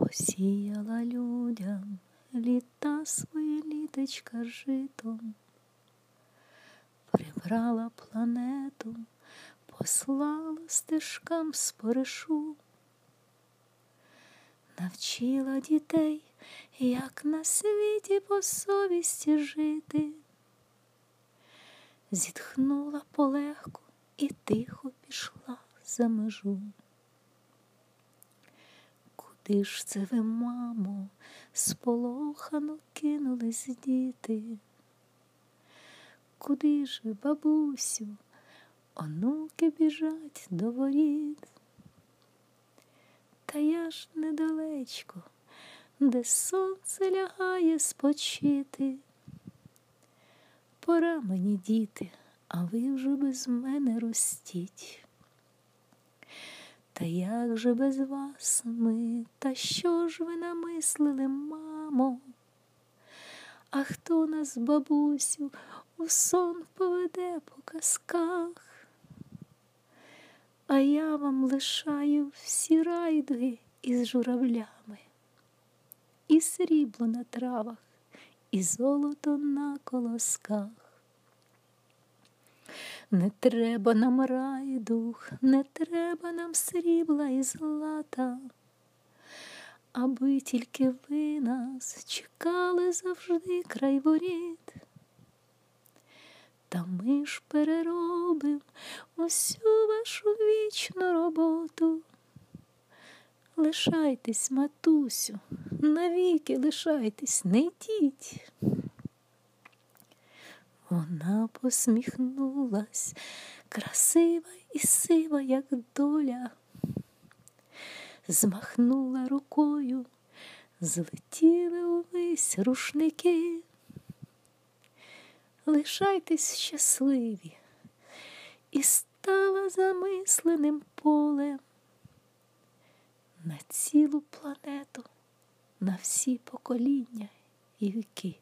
Посіяла людям літа свої літочка житом, прибрала планету, послала стежкам споришу, навчила дітей, як на світі по совісті жити, зітхнула полегку і тихо пішла за межу. Куди ж це ви, мамо, сполохано кинулись діти? Куди ж ви, бабусю, онуки біжать до воріт? Та я ж недалечко, де сонце лягає спочити. Пора мені, діти, а ви вже без мене ростіть. Та як же без вас ми, та що ж ви намислили, мамо? А хто нас, бабусю, у сон поведе по казках? А я вам лишаю всі райдуги із журавлями, і срібло на травах, і золото на колосках. Не треба нам райдух, не треба нам срібла і злата, аби тільки ви нас чекали завжди край воріт. Та ми ж переробим усю вашу вічну роботу. Лишайтесь, матусю, навіки лишайтесь, не йдіть. Вона посміхнулась, красива і сива, як доля, змахнула рукою, злетіли увесь рушники. Лишайтесь щасливі, і стала замисленим полем. На цілу планету, на всі покоління і віки.